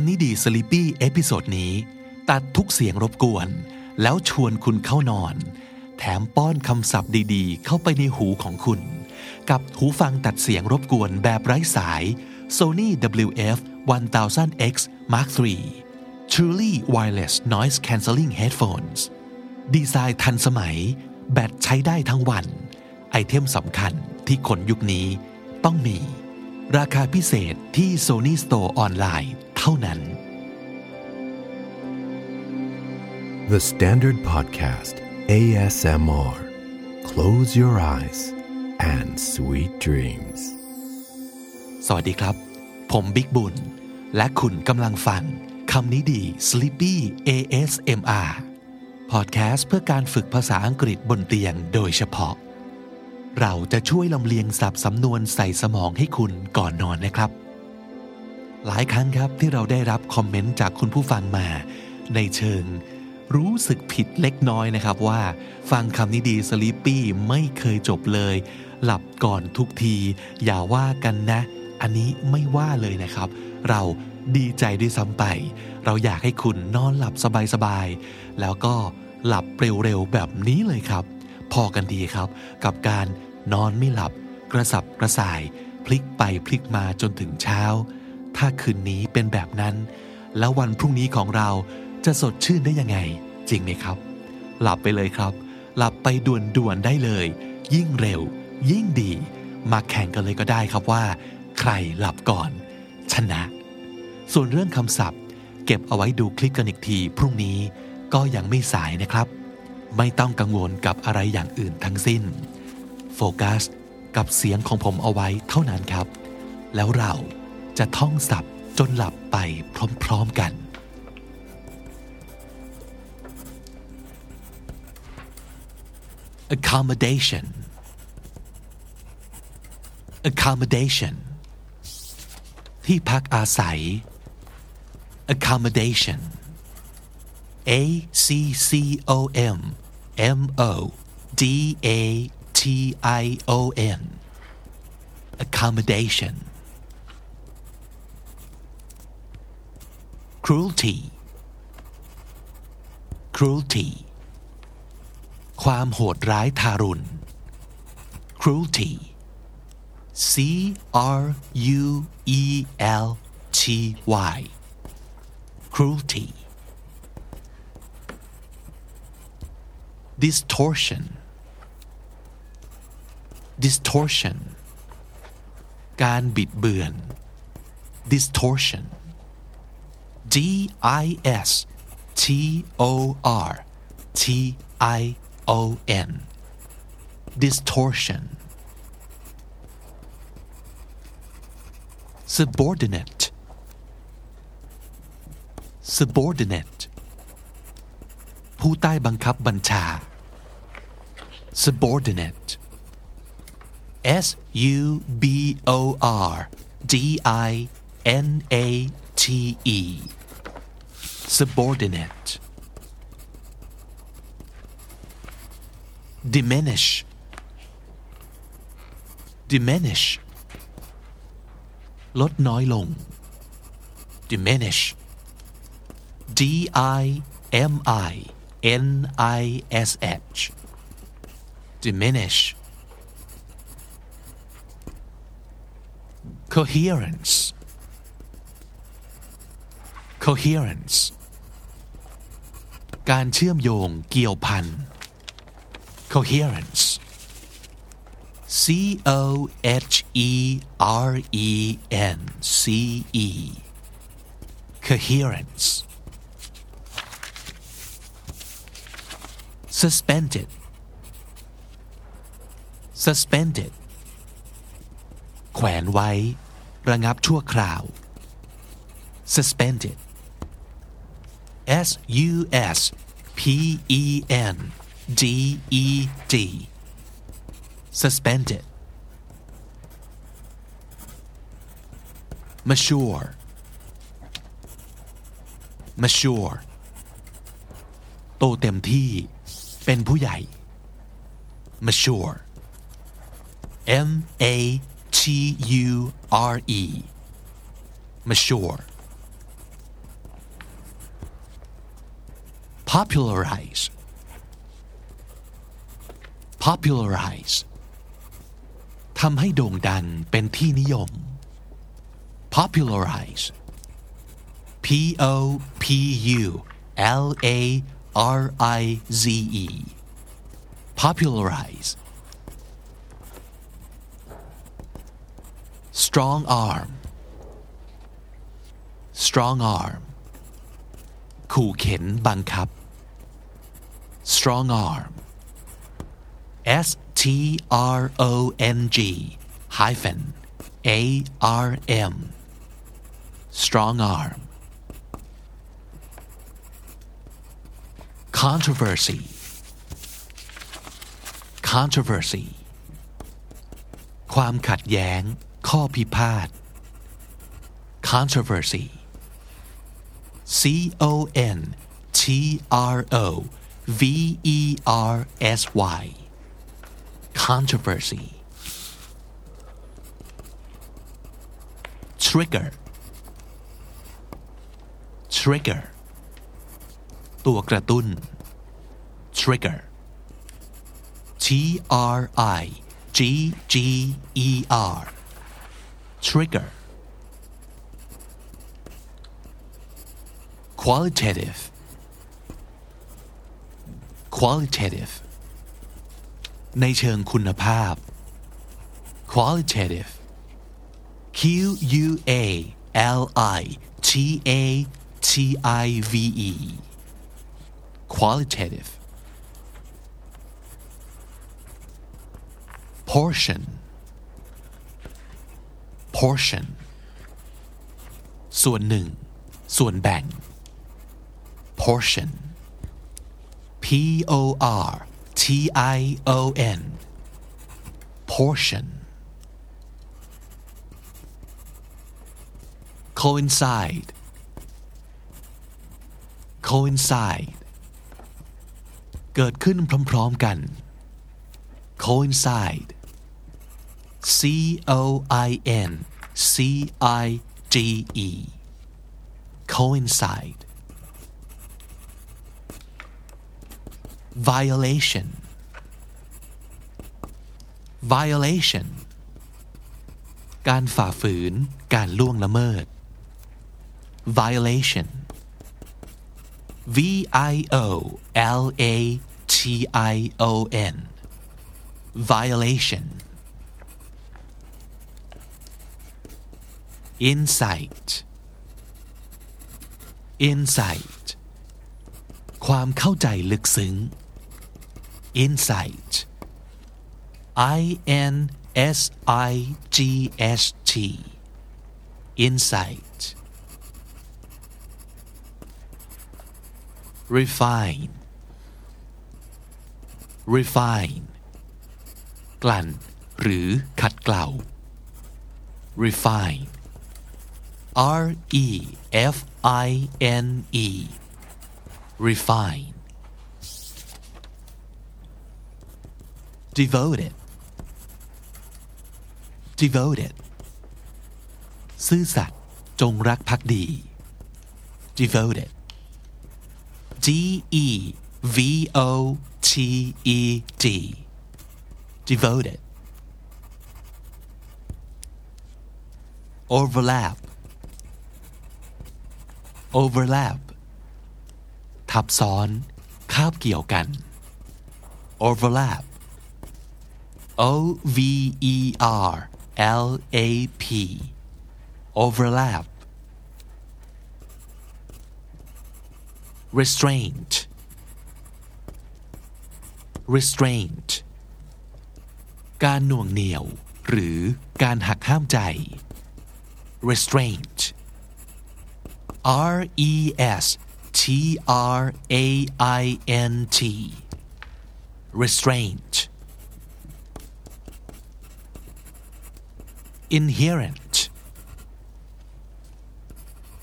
ำนี้ดีสลิปปี้เอพิโซดนี้ ตัดทุกเสียงรบกวน แล้วชวนคุณเข้านอน แถมป้อนคำศัพท์ดีๆ เข้าไปในหูของคุณ กับหูฟังตัดเสียงรบกวนแบบไร้สาย Sony WF 1000X Mark III Truly Wireless Noise Cancelling Headphones ดีไซน์ทันสมัย แบตใช้ได้ทั้งวัน ไอเทมสำคัญที่คนยุคนี้ต้องมี ราคาพิเศษที่ Sony Store ออนไลน์ ท่านั้น The Standard Podcast ASMR Close your eyes and sweet dreams สวัสดีครับ ผมบิ๊กบุญ และคุณกำลังฟังคำนี้ดี Sleepy ASMR พอดแคสต์เพื่อการฝึกภาษาอังกฤษบนเตียงโดยเฉพาะ เราจะช่วยลำเลียงสับสำนวนใส่สมองให้คุณก่อนนอนนะครับ หลายครั้งครับที่เราได้รับคอมเมนต์จากคุณผู้ฟังมา ในเชิง รู้สึกผิดเล็กน้อยนะครับว่า ฟังคำนี้ดีสลิปปี้ไม่เคยจบเลย หลับก่อนทุกที อย่าว่ากันนะ อันนี้ไม่ว่าเลยนะครับ เราดีใจด้วยซ้ำไป เราอยากให้คุณนอนหลับสบายๆแล้วก็หลับเร็วๆแบบนี้เลยครับ พอกันดีครับ กับการนอนไม่หลับ กระสับกระส่าย พลิกไปพลิกมาจนถึงเช้า ถ้าคืนนี้เป็นแบบนั้น แล้ววันพรุ่งนี้ของเราจะสดชื่นได้ยังไง จริงไหมครับ หลับไปเลยครับ หลับไปด่วนๆได้เลย ยิ่งเร็ว ยิ่งดี มาแข่งกันเลยก็ได้ครับว่า ใครหลับก่อน ชนะ ส่วนเรื่องคำศัพท์ เก็บเอาไว้ดูคลิปกันอีกทีพรุ่งนี้ก็ยังไม่สายนะครับ ไม่ต้องกังวลกับอะไรอย่างอื่นทั้งสิ้น โฟกัสกับเสียงของผมเอาไว้เท่านั้นครับ แล้วเรา จะท่องศัพท์จนหลับไปพร้อมๆกัน accommodation accommodation ที่พักอาศัย accommodation a c c o m m o d a t i o n accommodation cruelty cruelty ความโหดร้ายทารุณ cruelty C R U E L T Y cruelty distortion distortion การบิดเบือน distortion D I S T O R T I O N distortion subordinate subordinate ผู้ใต้บังคับบัญชา subordinate S U B O R D I N A T E subordinate diminish diminish ลดน้อยลง diminish D I M I N I S H diminish coherence coherence การเชื่อมโยงเกี่ยวพัน coherence C O H E R E N C E coherence suspended suspended แขวนไว้ ระงับชั่วคราว suspended S U S P E N D E D suspended mature mature โตเต็มที่เป็นผู้ใหญ่ mature M A T U R E mature popularize popularize ทำให้โด่งดังเป็นที่นิยม popularize P O P U L A R I Z E popularize strong arm strong arm ขู่เข็นบังคับ strong arm S T R O N G hyphen A R M strong arm controversy controversy ความขัดแย้ง ข้อพิพาท controversy C O N T R O V E R S Y controversy trigger trigger ตัวกระตุ้น trigger T R I G G E R trigger Qualitative qualitative ในเชิงคุณภาพ qualitative Q U A L I T A T I V E qualitative portion portion ส่วนหนึ่ง ส่วนแบ่ง portion P O R T I O N portion coincide coincide เกิดขึ้นพร้อมๆกัน coincide C O I N C I G E coincide Violation violation การฝ่าฝืน การล่วงละเมิด violation V I O L A T I O N violation insight insight ความเข้าใจลึกซึ้ง insight I N S I G S T insight refine refine กลั่น หรือขัดเกลา refine R E F I N E refine Devoted devoted ซื่อสัตย์จงรักภักดี devoted D E V O T E D devoted overlap overlap ทับซ้อนคาบเกี่ยวกัน overlap O V E R L A P overlap restraint restraint การหน่วงเหนี่ยว หรือการหักห้ามใจ restraint R E S T R A I N T restraint Inherent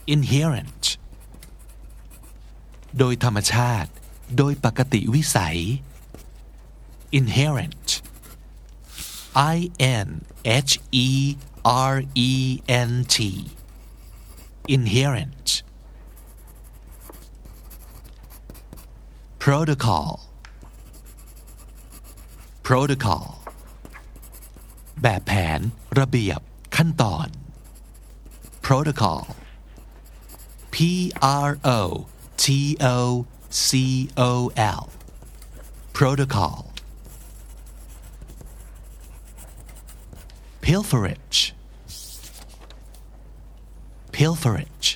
inherent โดยธรรมชาติ โดยปกติวิสัย inherent I N H E R E N T inherent protocol protocol แบบแผน ระเบียบ ขั้นตอน protocol P R O T O C O L protocol pilferage pilferage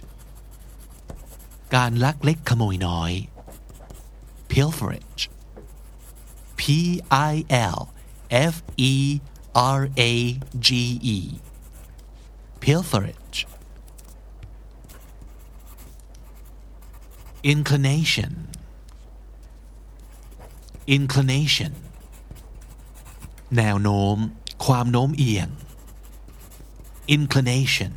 การลักเล็กขโมยน้อย pilferage P I L F E R A G E pilferage inclination inclination แนวโน้ม ความโน้มเอียง inclination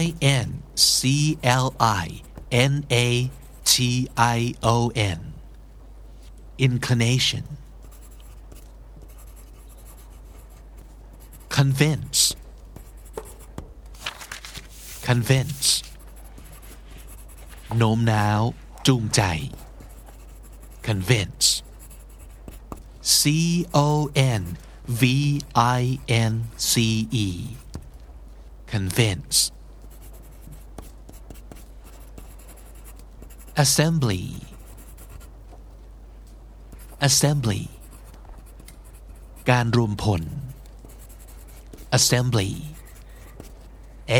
I N C L I N A T I O N inclination Convince convince โน้มน้าว จูงใจ convince C O N V I N C E convince assembly assembly การรวมพล assembly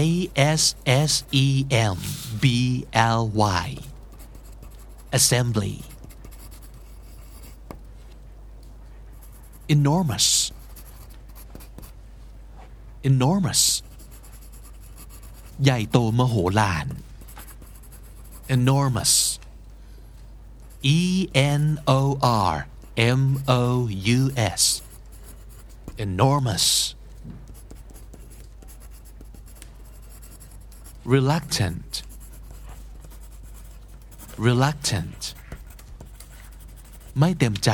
A S S E M B L Y assembly enormous enormous ใหญ่โตมโหฬาร enormous E N O R M O U S enormous reluctant reluctant ไม่เต็มใจ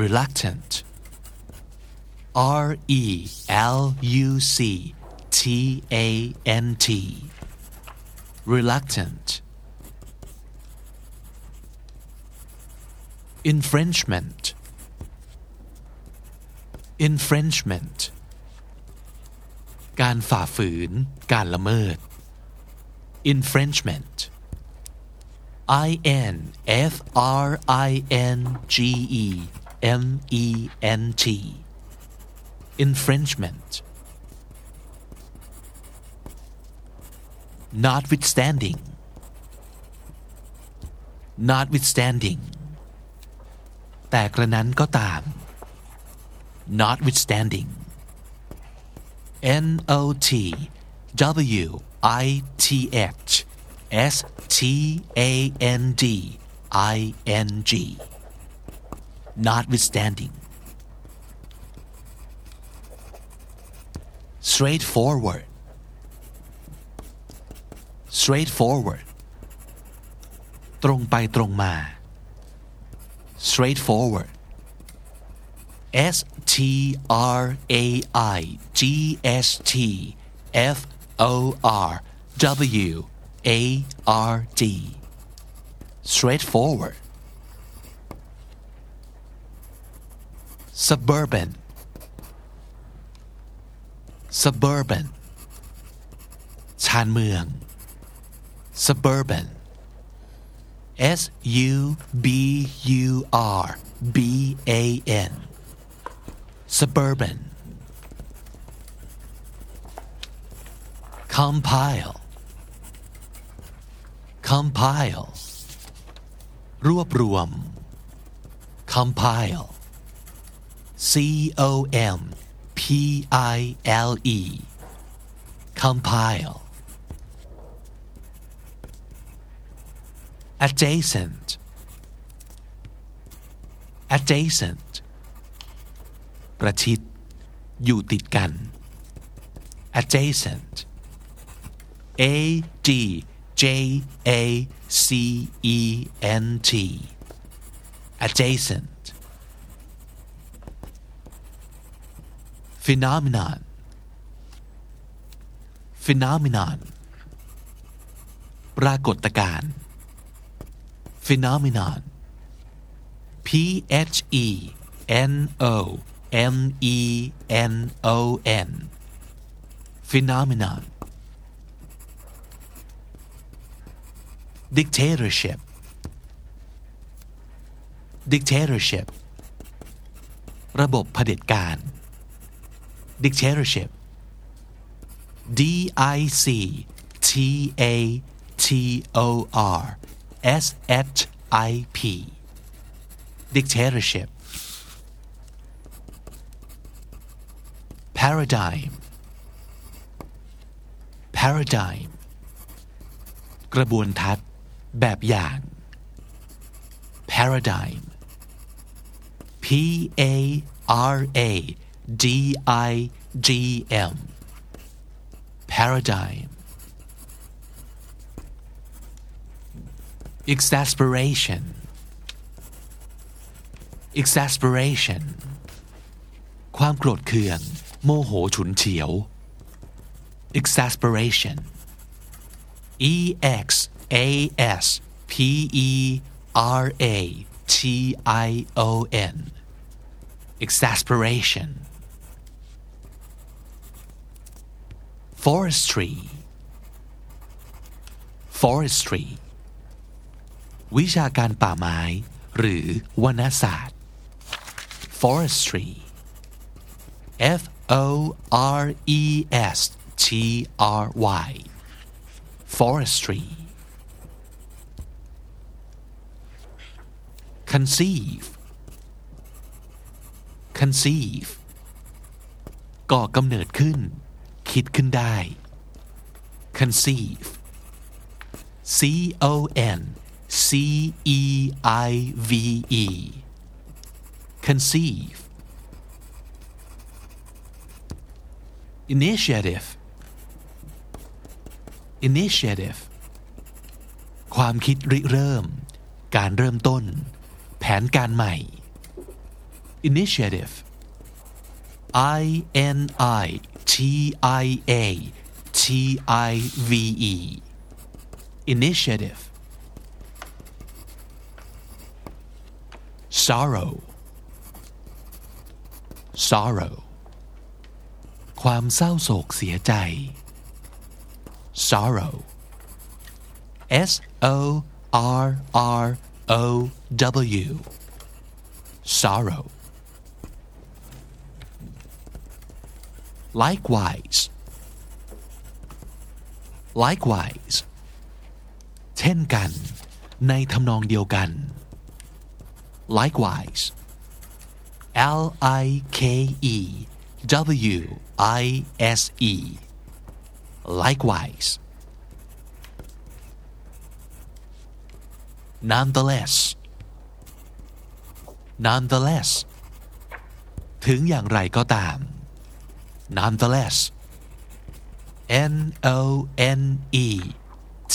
reluctant R E L U C T A N T reluctant infringement infringement การฝ่าฝืน การละเมิด infringement I N F R I N G E M E N T infringement notwithstanding notwithstanding แต่กระนั้นก็ตาม notwithstanding N O T W I T H S T A N D I N G notwithstanding straightforward straightforward ตรงไปตรงมา straightforward S T R A I G S T F O R W A R D straightforward suburban suburban ชานเมือง suburban S U B U R B A N suburban compile compile รวบรวม compile C O M P I L E compile adjacent adjacent ประชิด อยู่ติดกัน adjacent A D J A C E N T adjacent phenomenon phenomenon ปรากฏการณ์ phenomenon P H E N O M E N O N phenomenon dictatorship dictatorship ระบบเผด็จการ dictatorship D I C T A T O R S H I P dictatorship Paradigm paradigm กระบวนทัศน์ แบบอย่าง paradigm P A R A D I G M paradigm exasperation exasperation ความโกรธเคือง โมโหฉุนเฉียว exasperation E X A S P E R A T I O N exasperation forestry forestry วิชาการป่าไม้ หรือวรรณศาสตร์ forestry F O R E S T R Y forestry conceive conceive ก่อกำเนิดขึ้น คิดขึ้นได้ conceive C O N C E I V E conceive Initiative initiative ความคิดริเริ่ม การเริ่มต้น แผนการใหม่ initiative I N I T I A T I V E initiative sorrow sorrow ความเศร้าโศกเสียใจ sorrow S O R R O W sorrow likewise likewise เช่นกัน ในทำนองเดียวกัน likewise L I K E W I S E likewise nonetheless nonetheless ถึงอย่างไรก็ตาม nonetheless N O N E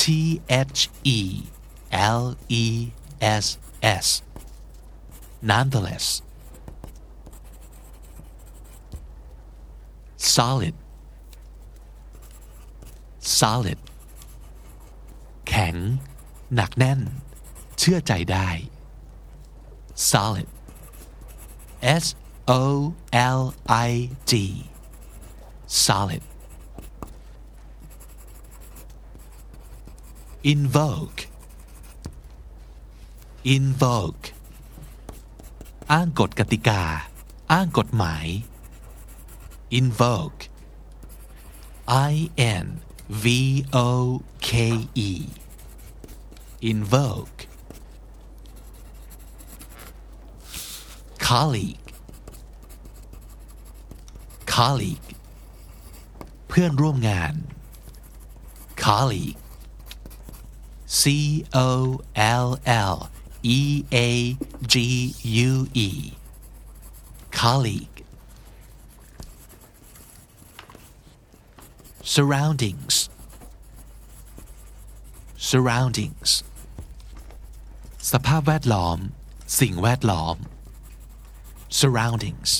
T H E L E S S nonetheless solid solid แข็ง หนักแน่น เชื่อใจได้ solid S O L I D solid invoke invoke อ้างกฎกติกา อ้างกฎหมาย invoke I N V O K E invoke colleague colleague เพื่อนร่วมงาน colleague C O L L E A G U E colleague surroundings surroundings สภาพแวดล้อม สิ่งแวดล้อม surroundings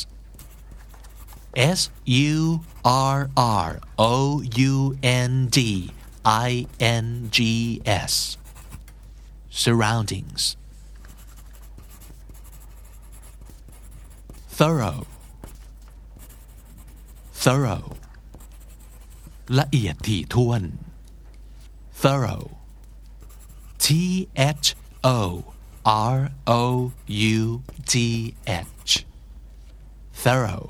S U R R O U N D I N G S surroundings thorough thorough ละเอียดถี่ถ้วน thorough T H O R O U G H thorough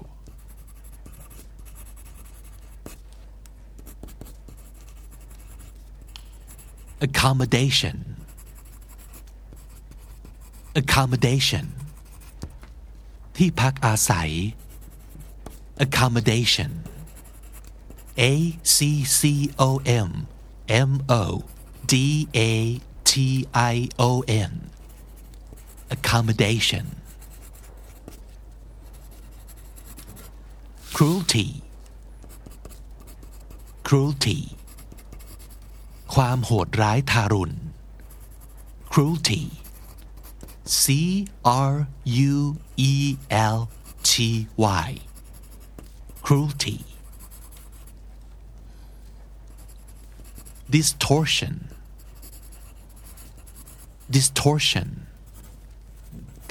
accommodation accommodation ที่พักอาศัย accommodation A C C O M M O D A T I O N accommodation cruelty cruelty ความโหดร้ายทารุณ cruelty C R U E L T Y cruelty distortion distortion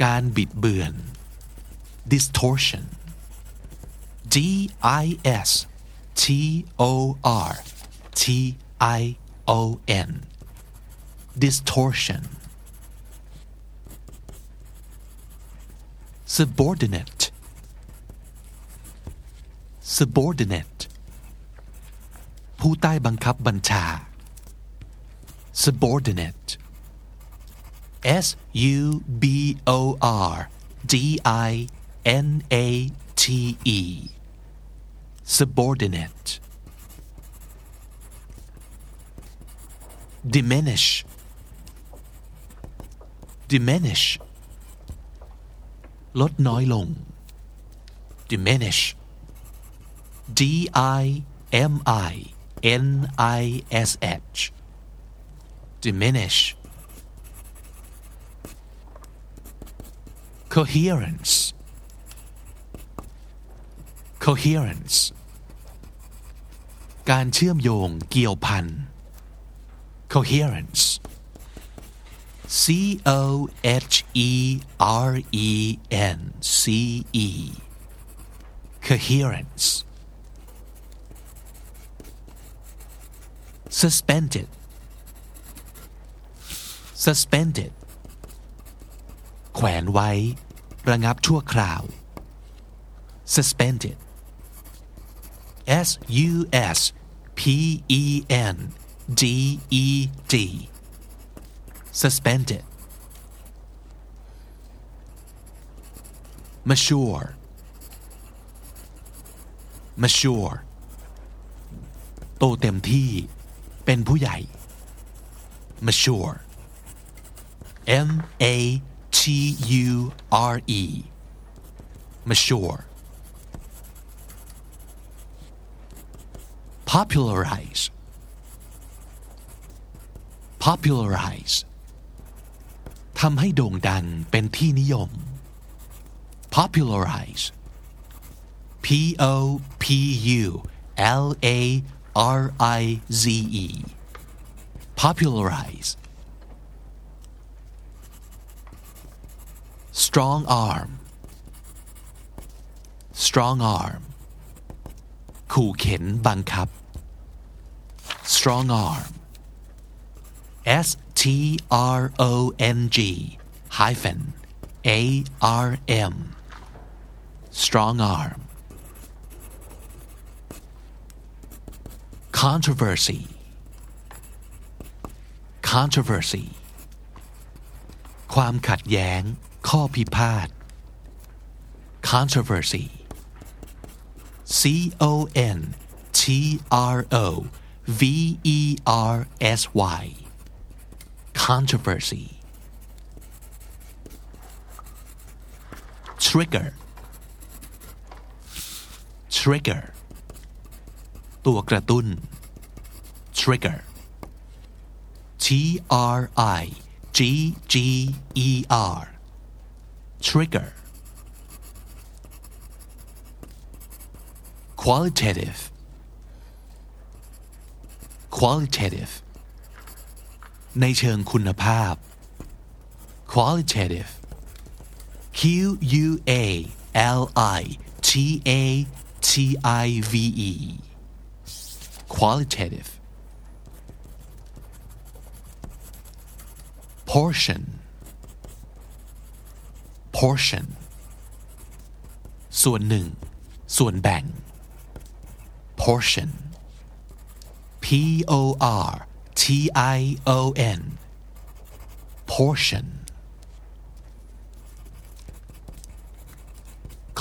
การบิดเบือน distortion D I S T O R T I O N distortion subordinate subordinate ผู้ใต้บังคับบัญชา subordinate S U B O R D I N A T E subordinate diminish diminish ลดน้อยลง diminish D I M I N I S H diminish coherence coherence การเชื่อมโยงเกี่ยวพัน coherence C O H E R E N C E coherence suspended Suspended แขวนไว้ ระงับชั่วคราว suspended S U S P E N D E D suspended mature mature โตเต็มที่ เป็นผู้ใหญ่ mature M A T U R E mature popularize popularize ทำให้โด่งดังเป็นที่นิยม popularize P O P U L A R I Z E popularize strong arm strong arm ขู่เข็นบังคับ strong arm S T R O N G hyphen A R M strong arm controversy controversy ความขัดแย้ง ข้อพิพาท controversy C O N T R O V E R S Y controversy trigger trigger ตัวกระตุ้น trigger T R I G G E R trigger qualitative qualitative ในเชิงคุณภาพ qualitative Q U A L I T A T I V E qualitative portion Portion ส่วนหนึ่ง ส่วนแบ่ง portion P O R T I O N portion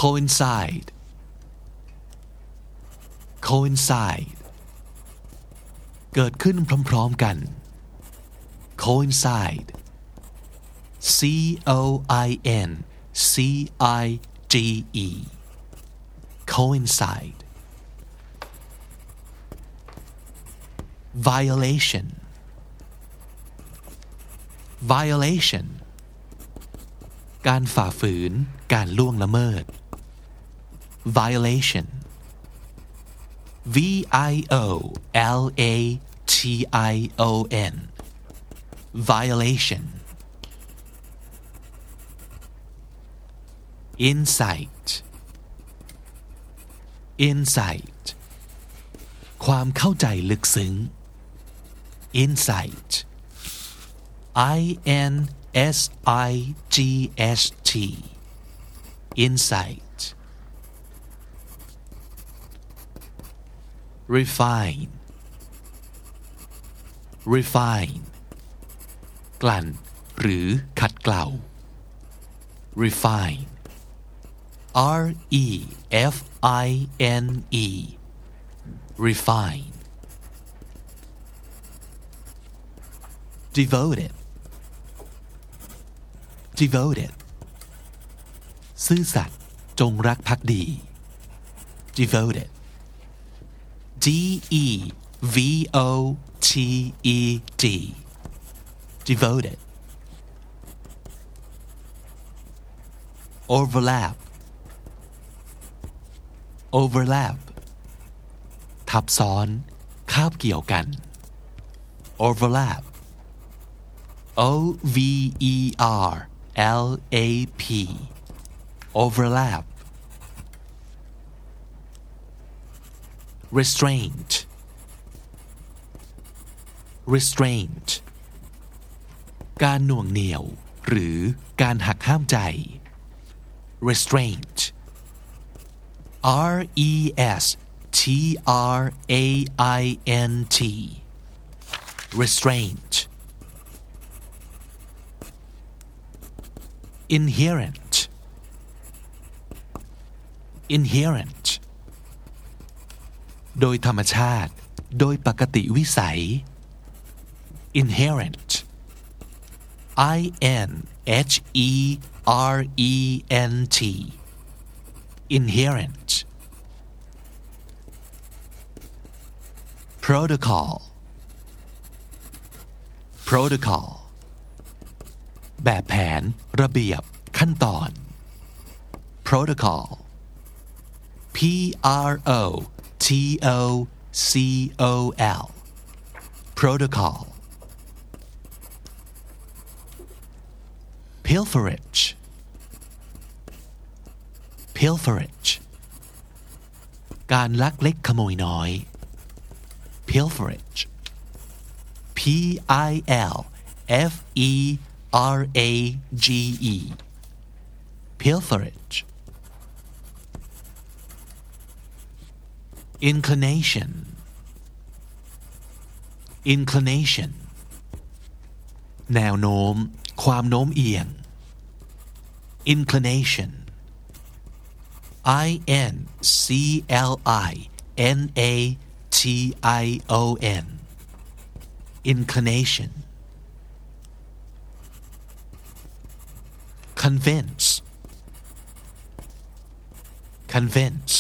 coincide coincide เกิดขึ้นพร้อมๆกัน coincide C O I N C I G E coincide violation violation การฝ่าฝืน การล่วงละเมิด violation V I O L A T I O N violation insight insight ความเข้าใจลึกซึ้ง insight I N S I G S T insight refine refine กลั่น หรือขัดเกลา refine R E F I N E refine devoted devoted ซื่อสัตย์จงรักภักดี devoted D E V O T E D devoted overlap Overlap ทับซ้อนคาบเกี่ยวกัน overlap O V E R L A P overlap restraint restraint การหน่วงเหนี่ยว หรือการหักห้ามใจ restraint R E S T R A I N T restraint inherent inherent โดยธรรมชาติ โดยปกติวิสัย inherent I N H E R E N T inherent protocol protocol แบบแผน ระเบียบ ขั้นตอน protocol P R O T O C O L protocol pilferage pilferage การลักเล็กขโมยน้อย pilferage P I L F E R A G E pilferage inclination inclination แนวโน้ม ความโน้มเอียง inclination I N C L I N A T I O N inclination convince convince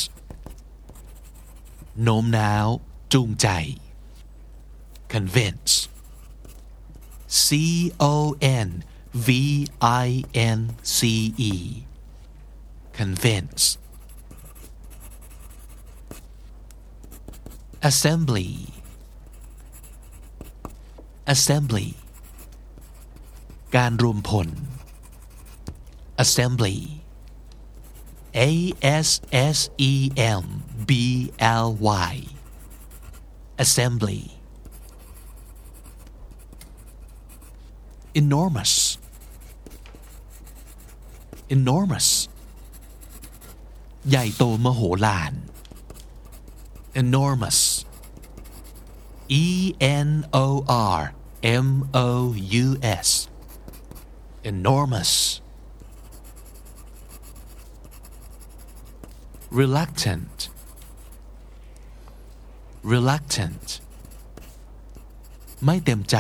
โน้มน้าว จูงใจ convince C O N V I N C E convince Assembly assembly การรวมพล assembly A S S E M B L Y assembly enormous enormous ใหญ่โตมโหฬาร enormous E N O R M O U S enormous reluctant reluctant ไม่เต็มใจ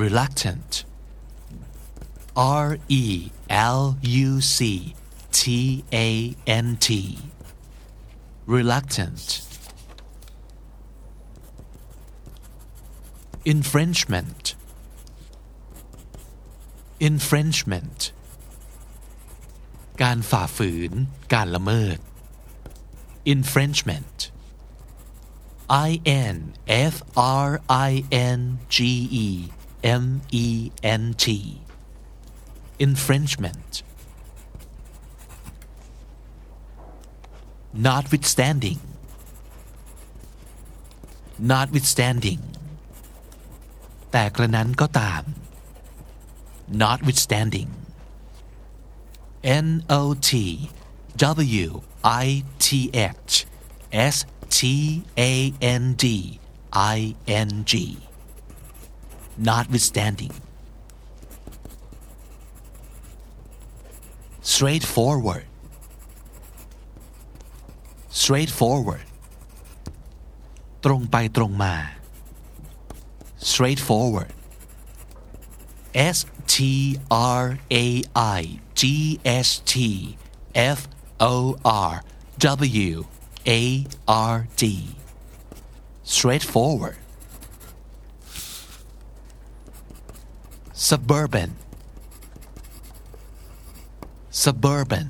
reluctant R E L U C T A N T reluctant infringement infringement การฝ่าฝืน การละเมิด infringement I N F R I N G E M E N T infringement notwithstanding notwithstanding แต่กระนั้นก็ตาม notwithstanding N O T W I T H S T A N D I N G notwithstanding straightforward straightforward ตรงไปตรงมา straightforward S T R A I G S T F O R W A R D straightforward suburban suburban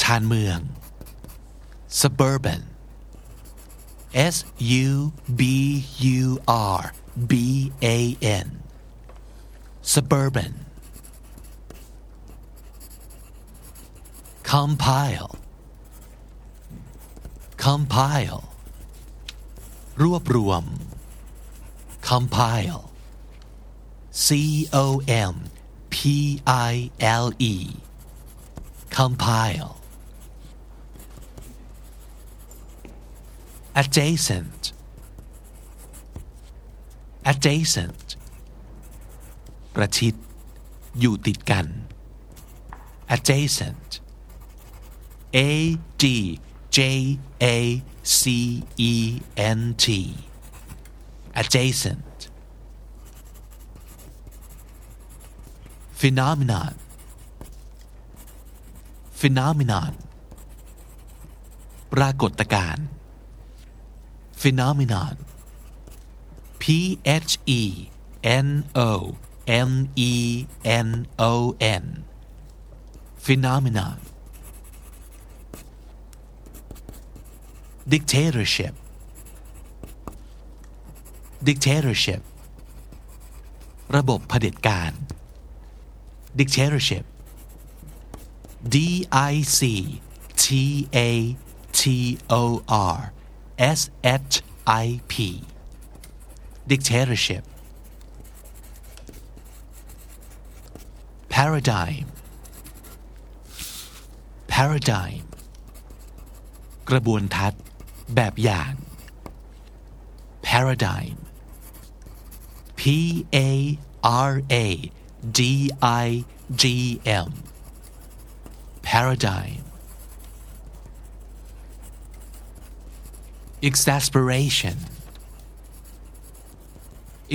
ชานเมือง suburban S U B U R B A N suburban compile compile รวบรวม compile C O M P I L E compile Adjacent adjacent ประชิด อยู่ติดกัน adjacent A D J A C E N T adjacent phenomenon phenomenon ปรากฏการณ์ phenomenon P H E N O M E N O N phenomenon dictatorship dictatorship ระบบเผด็จการ dictatorship D I C T A T O R S H I P dictatorship paradigm paradigm กระบวนทัศน์ แบบอย่าง paradigm P A R A D I G M paradigm exasperation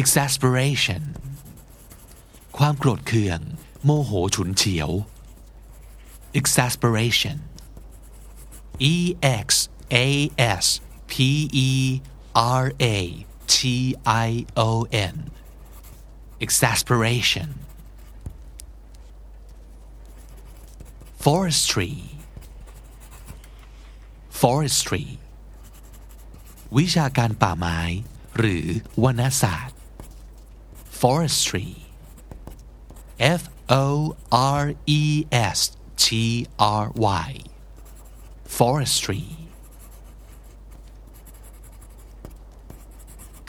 exasperation ความโกรธเคือง โมโหฉุนเฉียว exasperation e x a s p e r a t i o n exasperation forestry forestry วิชาการป่าไม้ หรือวนศาสตร์ forestry F O R E S T R Y forestry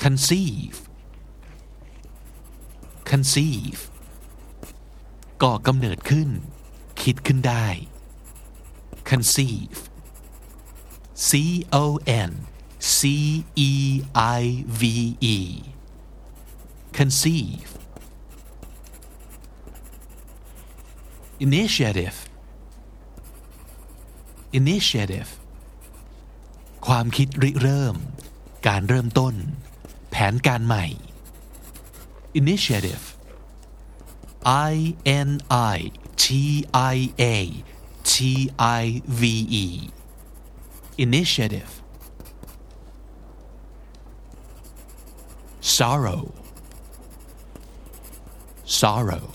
conceive conceive ก่อกำเนิดขึ้น คิดขึ้นได้ conceive C O N C E I V E conceive initiative initiative ความคิดริเริ่ม การเริ่มต้น แผนการใหม่ initiative I N I T I A T I V E initiative sorrow sorrow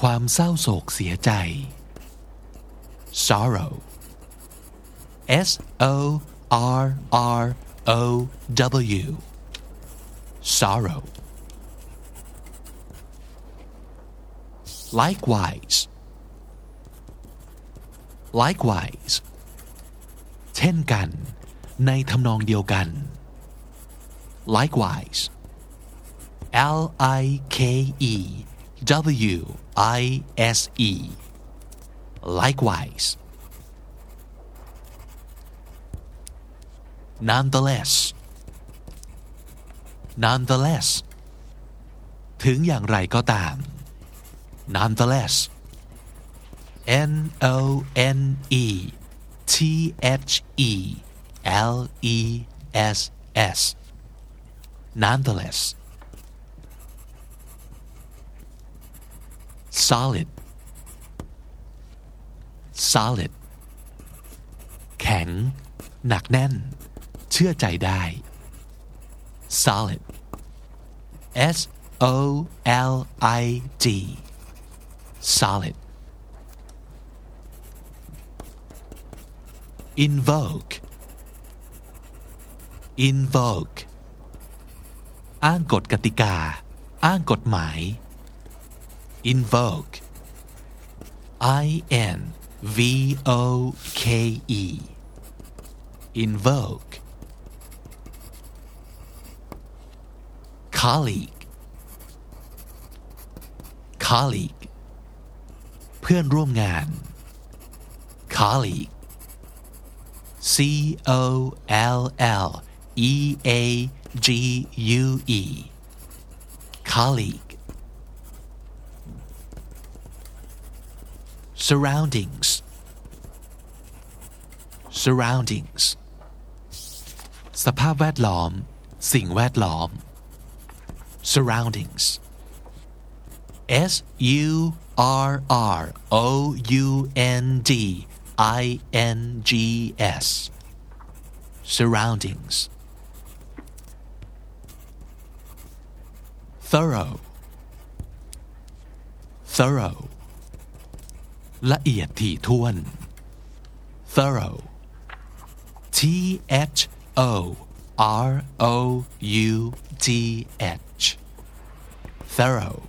ความเศร้าโศกเสียใจ sorrow S O R R O W sorrow likewise likewise เช่นกัน ในทำนองเดียวกัน likewise L I K E W I S E likewise nonetheless nonetheless ถึงอย่างไรก็ตาม nonetheless N O N E T H E L E S S nonetheless solid solid แข็ง หนักแน่น เชื่อใจได้ solid S O L I D solid invoke invoke อ้างกฎกติกา อ้างกฎหมาย invoke I N V O K E invoke colleague colleague เพื่อนร่วมงาน colleague C O L L E A G U E colleague surroundings surroundings สภาพแวดล้อม สิ่งแวดล้อม surroundings S U R R O U N D I N G S surroundings thorough thorough ละเอียดถี่ถ้วน thorough T H O R O U G H thorough